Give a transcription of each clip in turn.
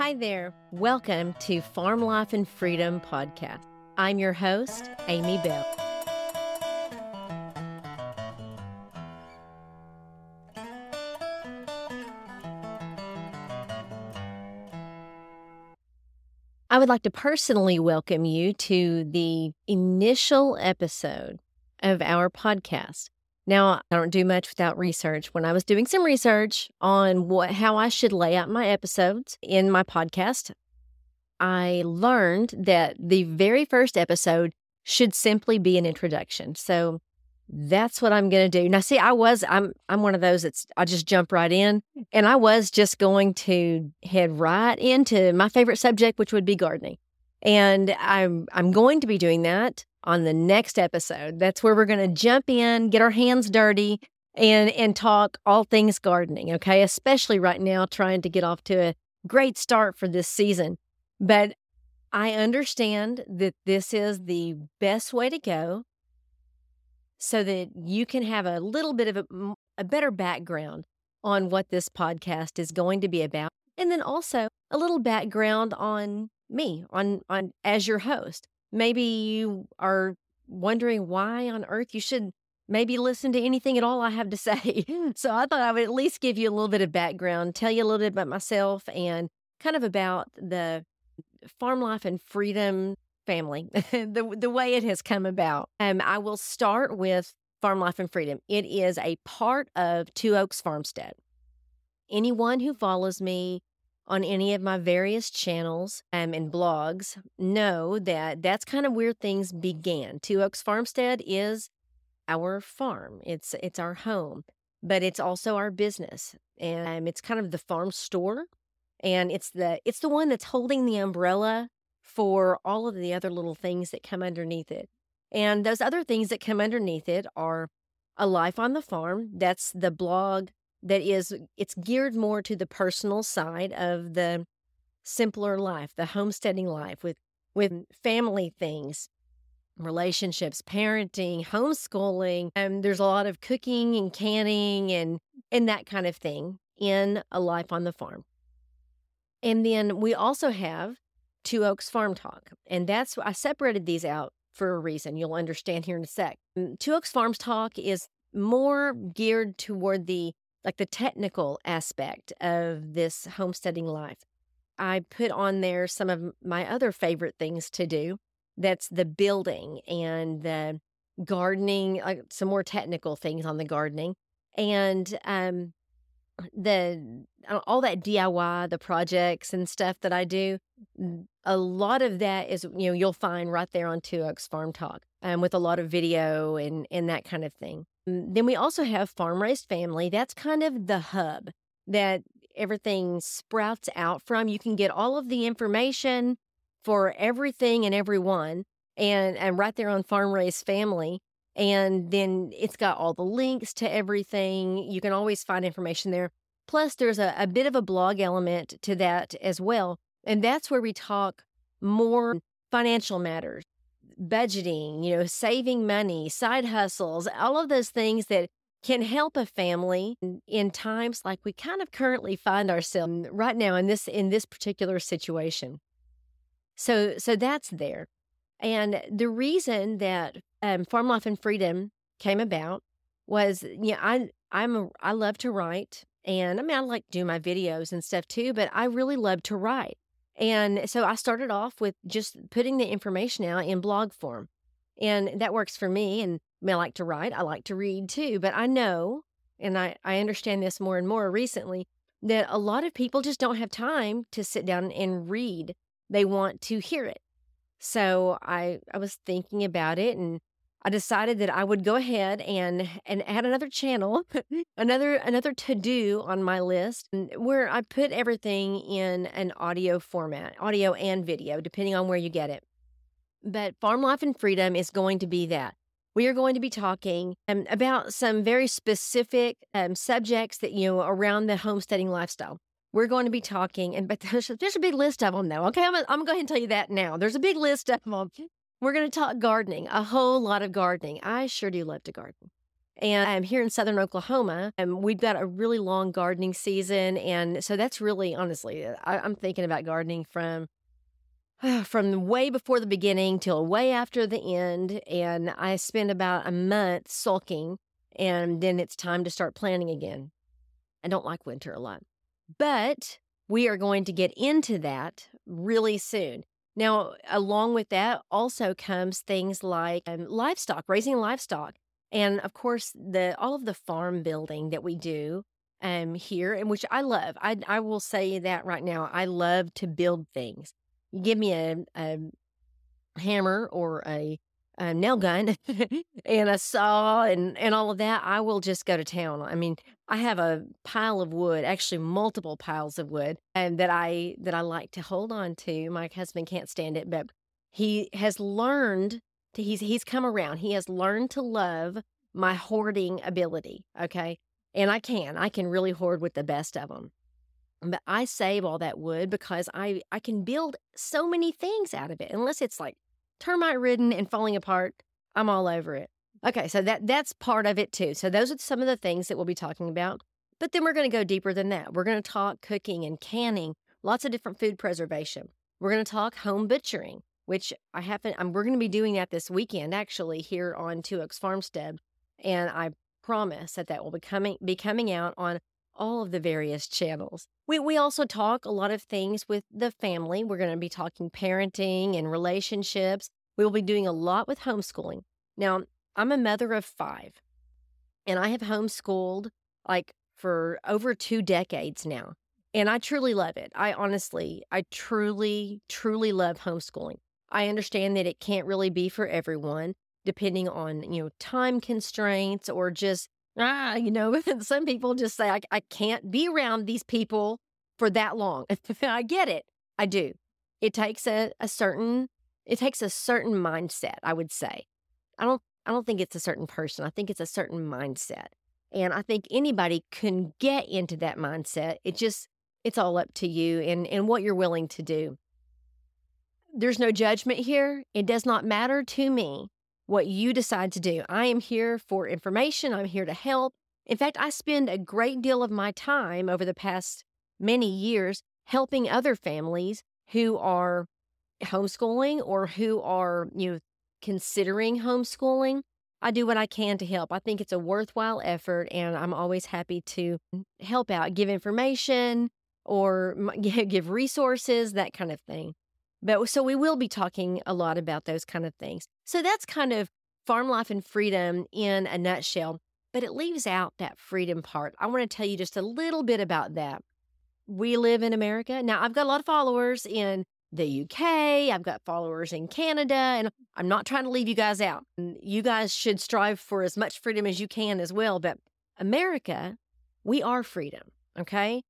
Hi there. Welcome to Farm Life and Freedom podcast. I'm your host, Amy Bell. I would like to personally welcome you to the initial episode of our podcast. Now, I don't do much without research. When I was doing some research on what how I should lay out my episodes in my podcast, I learned that the very first episode should simply be an introduction. So that's what I'm going to do. Now see, I was I'm I'm one of those that's I just jump right in and I was just going to head right into my favorite subject which would be gardening. And I'm I'm going to be doing that on the next episode. That's where we're going to jump in, get our hands dirty, and and talk all things gardening. Okay, especially right now, trying to get off to a great start for this season. But I understand that this is the best way to go, so that you can have a little bit of a, a better background on what this podcast is going to be about, and then also a little background on me on on as your host maybe you are wondering why on earth you should maybe listen to anything at all I have to say. so I thought I would at least give you a little bit of background, tell you a little bit about myself and kind of about the farm life and freedom family, the the way it has come about. Um, I will start with Farm Life and Freedom. It is a part of Two Oaks Farmstead. Anyone who follows me on any of my various channels um, and blogs know that that's kind of where things began. Two Oaks Farmstead is our farm. It's it's our home, but it's also our business, and um, it's kind of the farm store, and it's the it's the one that's holding the umbrella for all of the other little things that come underneath it. And those other things that come underneath it are a life on the farm. That's the blog that is it's geared more to the personal side of the simpler life, the homesteading life with with family things, relationships, parenting, homeschooling. And there's a lot of cooking and canning and and that kind of thing in a life on the farm. And then we also have Two Oaks Farm Talk. And that's I separated these out for a reason. You'll understand here in a sec. Mm, Two Oaks Farms Talk is more geared toward the like the technical aspect of this homesteading life. I put on there some of my other favorite things to do. That's the building and the gardening, like some more technical things on the gardening, and um, the uh, all that DIY, the projects and stuff that I do. A lot of that is you know you'll find right there on Two Oaks Farm Talk, um, with a lot of video and and that kind of thing. Mm, then we also have farm raised family. That's kind of the hub that everything sprouts out from. You can get all of the information for everything and everyone and and right there on farm raised family and then it's got all the links to everything you can always find information there plus there's a, a bit of a blog element to that as well and that's where we talk more financial matters budgeting, you know, saving money, side hustles, all of those things that can help a family in times like we kind of currently find ourselves right now in this in this particular situation. So so that's there. And the reason that um, Farm Life and Freedom came about was, yeah, I I'm a, I love to write, and I mean I like do my videos and stuff too, but I really love to write. And so I started off with just putting the information out in blog form. And that works for me. And I, like to write, I like to read too. But I know, and I, I understand this more and more recently, that a lot of people just don't have time to sit down and read. They want to hear it. So I, I was thinking about it and I decided that I would go ahead and and add another channel, another another to do on my list where I put everything in an audio format, audio and video, depending on where you get it. But Farm Life and Freedom is going to be that. We are going to be talking um, about some very specific um, subjects that you know around the homesteading lifestyle. We're going to be talking, and but there's, there's a big list of them though. Okay, I'm, I'm going to go ahead and tell you that now. There's a big list of them. We're going to talk gardening, a whole lot of gardening. I sure do love to garden. And I'm here in southern Oklahoma, and we've got a really long gardening season. And so that's really, honestly, uh, I, I'm thinking about gardening from from way before the beginning till way after the end. And I spend about a month sulking, and then it's time to start planning again. I don't like winter a lot, but we are going to get into that really soon. Now, along with that also comes things like um, livestock, raising livestock. And of course, the all of the farm building that we do um, here, and which I love. I, I will say that right now. I love to build things. You give me a, a hammer or a, a nail gun and a saw and, and all of that, I will just go to town. I mean, I have a pile of wood, actually multiple piles of wood, and that I that I like to hold on to. My husband can't stand it, but he has learned to, he's he's come around. He has learned to love my hoarding ability. Okay. And I can. I can really hoard with the best of them. But I save all that wood because I I can build so many things out of it. Unless it's like termite ridden and falling apart, I'm all over it. Okay, so that that's part of it too. So those are some of the things that we'll be talking about. But then we're going to go deeper than that. We're going to talk cooking and canning, lots of different food preservation. We're going to talk home butchering, which I haven't. I'm, we're going to be doing that this weekend, actually, here on Two Oaks Farmstead, and I promise that that will be coming be coming out on all of the various channels. We, we also talk a lot of things with the family. We're going to be talking parenting and relationships. We will be doing a lot with homeschooling. Now, I'm a mother of five, and I have homeschooled like for over two decades now. And I truly love it. I honestly, I truly, truly love homeschooling. I understand that it can't really be for everyone, depending on, you know, time constraints or just ah, you know, some people just say, I, I can't be around these people for that long. I get it. I do. It takes a, a certain, it takes a certain mindset, I would say. I don't, I don't think it's a certain person. I think it's a certain mindset. And I think anybody can get into that mindset. It just, it's all up to you and, and what you're willing to do. There's no judgment here. It does not matter to me what you decide to do. I am here for information, I'm here to help. In fact, I spend a great deal of my time over the past many years helping other families who are homeschooling or who are, you know, considering homeschooling. I do what I can to help. I think it's a worthwhile effort and I'm always happy to help out, give information or give resources, that kind of thing. But so we will be talking a lot about those kind of things. So that's kind of farm life and freedom in a nutshell, but it leaves out that freedom part. I want to tell you just a little bit about that. We live in America. Now, I've got a lot of followers in the UK, I've got followers in Canada, and I'm not trying to leave you guys out. Mm, you guys should strive for as much freedom as you can as well. But America, we are freedom, okay?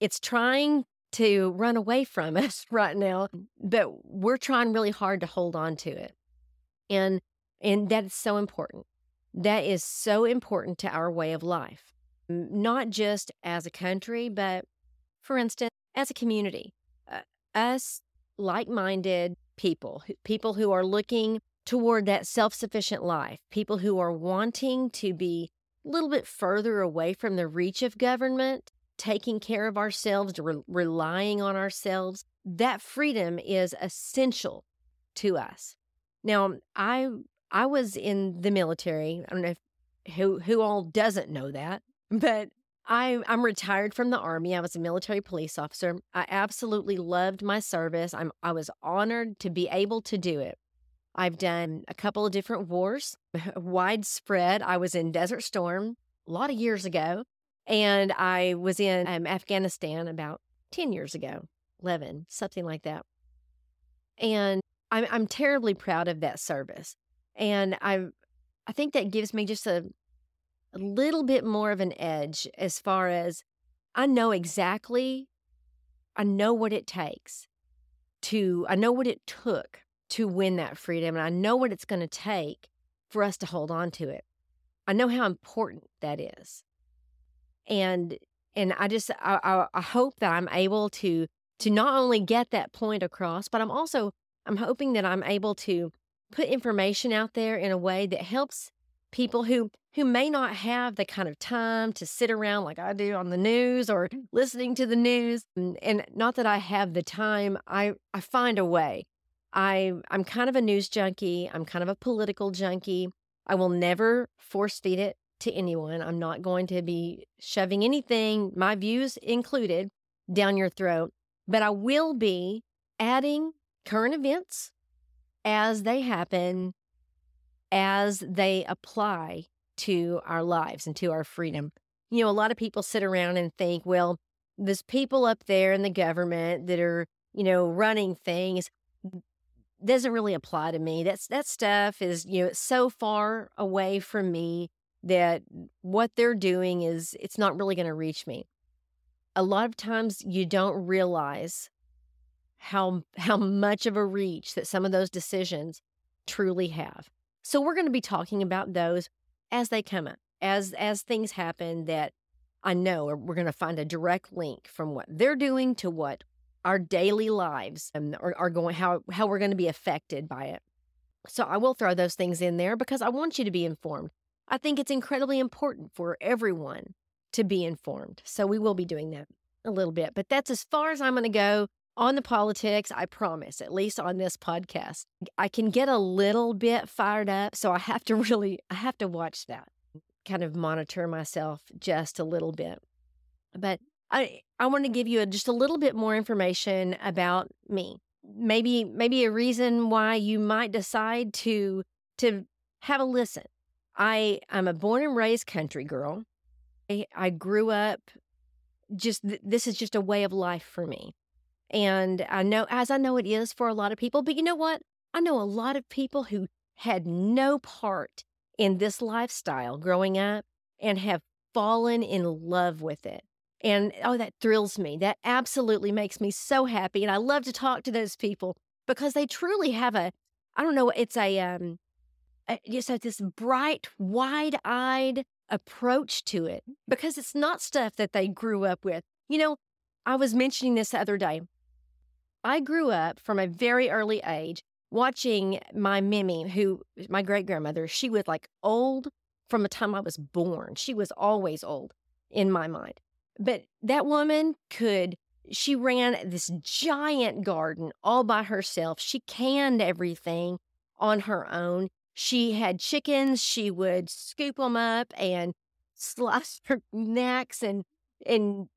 It's trying to run away from us right now, but we're trying really hard to hold on to it. And and that's so important. That is so important to our way of life. Not just as a country, but for instance, as a community. Uh, us like-minded people, people who are looking toward that self-sufficient life, people who are wanting to be a little bit further away from the reach of government taking care of ourselves, re- relying on ourselves, that freedom is essential to us. Now, um, I I was in the military. I don't know if, who who all doesn't know that, but I I'm retired from the army. I was a military police officer. I absolutely loved my service. I'm I was honored to be able to do it. I've done a couple of different wars, widespread. I was in Desert Storm a lot of years ago. And I was in um, Afghanistan about 10 years ago, 11, something like that. And I'm, I'm terribly proud of that service. And I, I think that gives me just a, a little bit more of an edge as far as I know exactly, I know what it takes to, I know what it took to win that freedom. And I know what it's going to take for us to hold on to it. I know how important that is and and I just I, I hope that I'm able to to not only get that point across, but I'm also I'm hoping that I'm able to put information out there in a way that helps people who who may not have the kind of time to sit around like I do on the news or mm. listening to the news and, and not that I have the time I I find a way. I I'm kind of a news junkie I'm kind of a political junkie. I will never force feed it to anyone I'm not going to be shoving anything my views included down your throat but I will be adding current events as they happen as they apply to our lives and to our freedom. You know, a lot of people sit around and think, well, there's people up there in the government that are, you know, running things doesn't really apply to me. That's that stuff is, you know, so far away from me that what they're doing is it's not really going to reach me. A lot of times you don't realize how how much of a reach that some of those decisions truly have. So we're going to be talking about those as they come up, as as things happen that I know we're going to find a direct link from what they're doing to what our daily lives um, are, are going how how we're going to be affected by it. So I will throw those things in there because I want you to be informed. I think it's incredibly important for everyone to be informed. So we will be doing that a little bit, but that's as far as I'm going to go on the politics, I promise, at least on this podcast. I can get a little bit fired up, so I have to really I have to watch that. Kind of monitor myself just a little bit. But I I want to give you a, just a little bit more information about me. Maybe maybe a reason why you might decide to to have a listen. I I'm a born and raised country girl. I, I grew up just th- this is just a way of life for me. And I know, as I know it is for a lot of people, but you know what? I know a lot of people who had no part in this lifestyle growing up and have fallen in love with it. And oh, that thrills me. That absolutely makes me so happy. And I love to talk to those people because they truly have a, I don't know, it's a, um, a, just a, this bright, wide eyed approach to it because it's not stuff that they grew up with. You know, I was mentioning this the other day. I grew up from a very early age watching my Mimi, who my great grandmother, she was like old from the time I was born. She was always old in my mind. But that woman could, she ran this giant garden all by herself. She canned everything on her own. She had chickens. She would scoop them up and slice her necks and, and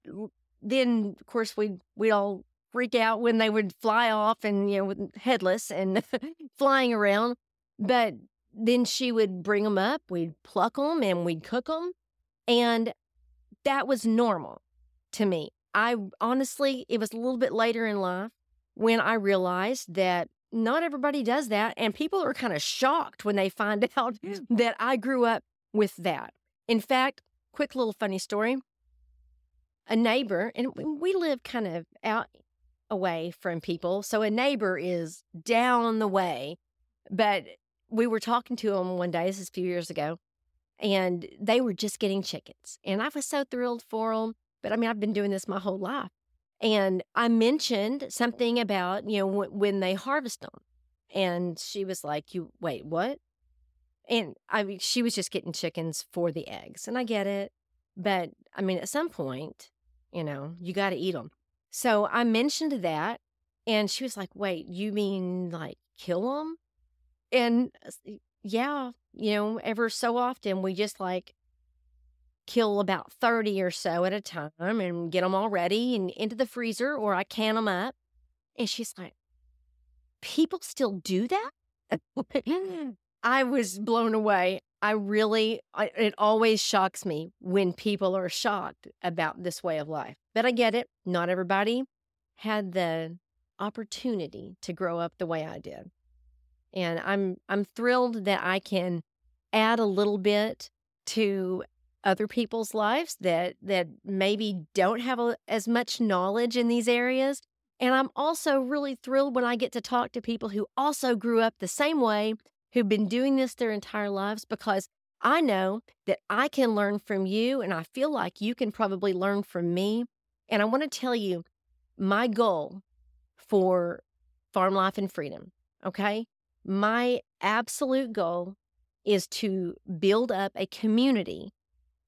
then of course we we all freak out when they would fly off and, you know, headless and flying around. But then she would bring them up, we'd pluck them and we'd cook them. And that was normal to me. I honestly, it was a little bit later in life when I realized that not everybody does that. And people are kind of shocked when they find out that I grew up with that. In fact, quick little funny story. A neighbor, and we live kind of out away from people. So a neighbor is down the way. But we were talking to them one day, this is a few years ago, and they were just getting chickens. And I was so thrilled for them. But I mean, I've been doing this my whole life. And I mentioned something about, you know, w- when they harvest them. And she was like, You wait, what? And I mean, she was just getting chickens for the eggs. And I get it. But I mean, at some point, you know, you got to eat them. So I mentioned that, and she was like, Wait, you mean like kill them? And uh, yeah, you know, ever so often we just like kill about 30 or so at a time and get them all ready and into the freezer, or I can them up. And she's like, People still do that? I was blown away. I really, I, it always shocks me when people are shocked about this way of life. But I get it. Not everybody had the opportunity to grow up the way I did. And I'm I'm thrilled that I can add a little bit to other people's lives that that maybe don't have a, as much knowledge in these areas. And I'm also really thrilled when I get to talk to people who also grew up the same way who've been doing this their entire lives because I know that I can learn from you and I feel like you can probably learn from me. And I want to tell you my goal for Farm Life and Freedom, okay? My absolute goal is to build up a community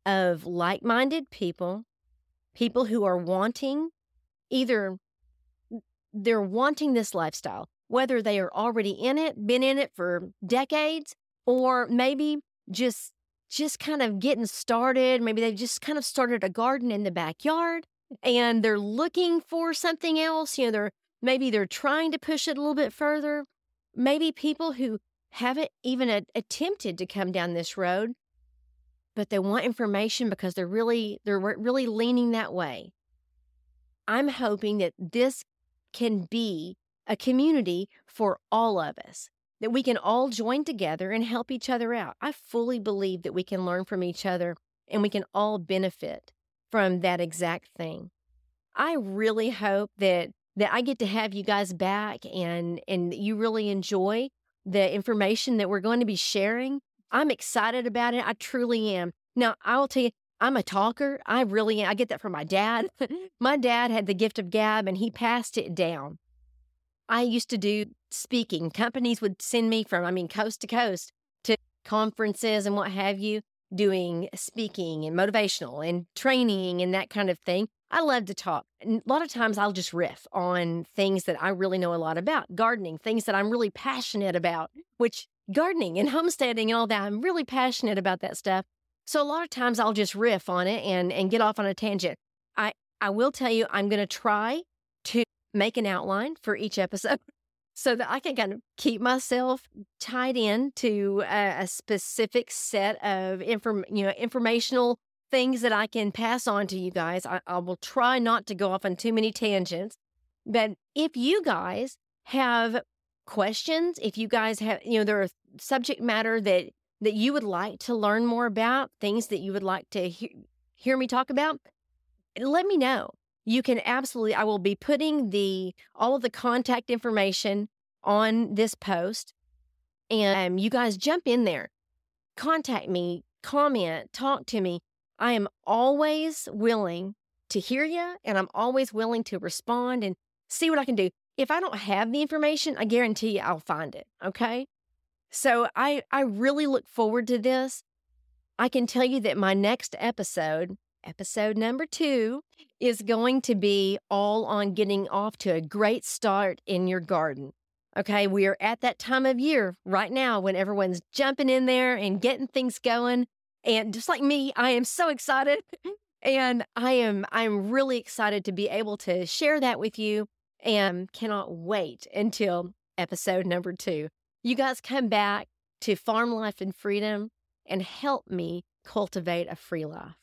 of like minded people, people who are wanting either they're wanting this lifestyle, whether they are already in it, been in it for decades, or maybe just just kind of getting started. Maybe they've just kind of started a garden in the backyard and they're looking for something else. You know, they're maybe they're trying to push it a little bit further. Maybe people who haven't even a- attempted to come down this road, but they want information because they're really they're really leaning that way. I'm hoping that this can be a community for all of us, that we can all join together and help each other out. I fully believe that we can learn from each other and we can all benefit from that exact thing. I really hope that that I get to have you guys back and and you really enjoy the information that we're going to be sharing. I'm excited about it. I truly am. Now, I will tell you, I'm a talker. I really am. I get that from my dad. my dad had the gift of gab and he passed it down. I used to do speaking. Companies would send me from, I mean, coast to coast to conferences and what have you, doing speaking and motivational and training and that kind of thing. I love to talk. And a lot of times I'll just riff on things that I really know a lot about gardening, things that I'm really passionate about, which gardening and homesteading and all that, I'm really passionate about that stuff. So a lot of times I'll just riff on it and, and get off on a tangent. I, I will tell you, I'm going to try to make an outline for each episode so that I can kind of keep myself tied in to a, a specific set of inform, you know, informational things that I can pass on to you guys. I, I will try not to go off on too many tangents. But if you guys have questions, if you guys have, you know, there are subject matter that that you would like to learn more about, things that you would like to hear, me talk about, let me know. You can absolutely I will be putting the all of the contact information on this post and um, you guys jump in there. Contact me, comment, talk to me. I am always willing to hear you and I'm always willing to respond and see what I can do. If I don't have the information, I guarantee you I'll find it. Okay. So I, I really look forward to this. I can tell you that my next episode, episode number two, is going to be all on getting off to a great start in your garden. Okay, we are at that time of year right now when everyone's jumping in there and getting things going. And just like me, I am so excited. and I am I'm really excited to be able to share that with you and cannot wait until episode number 2. You guys come back to Farm Life and Freedom and help me cultivate a free life.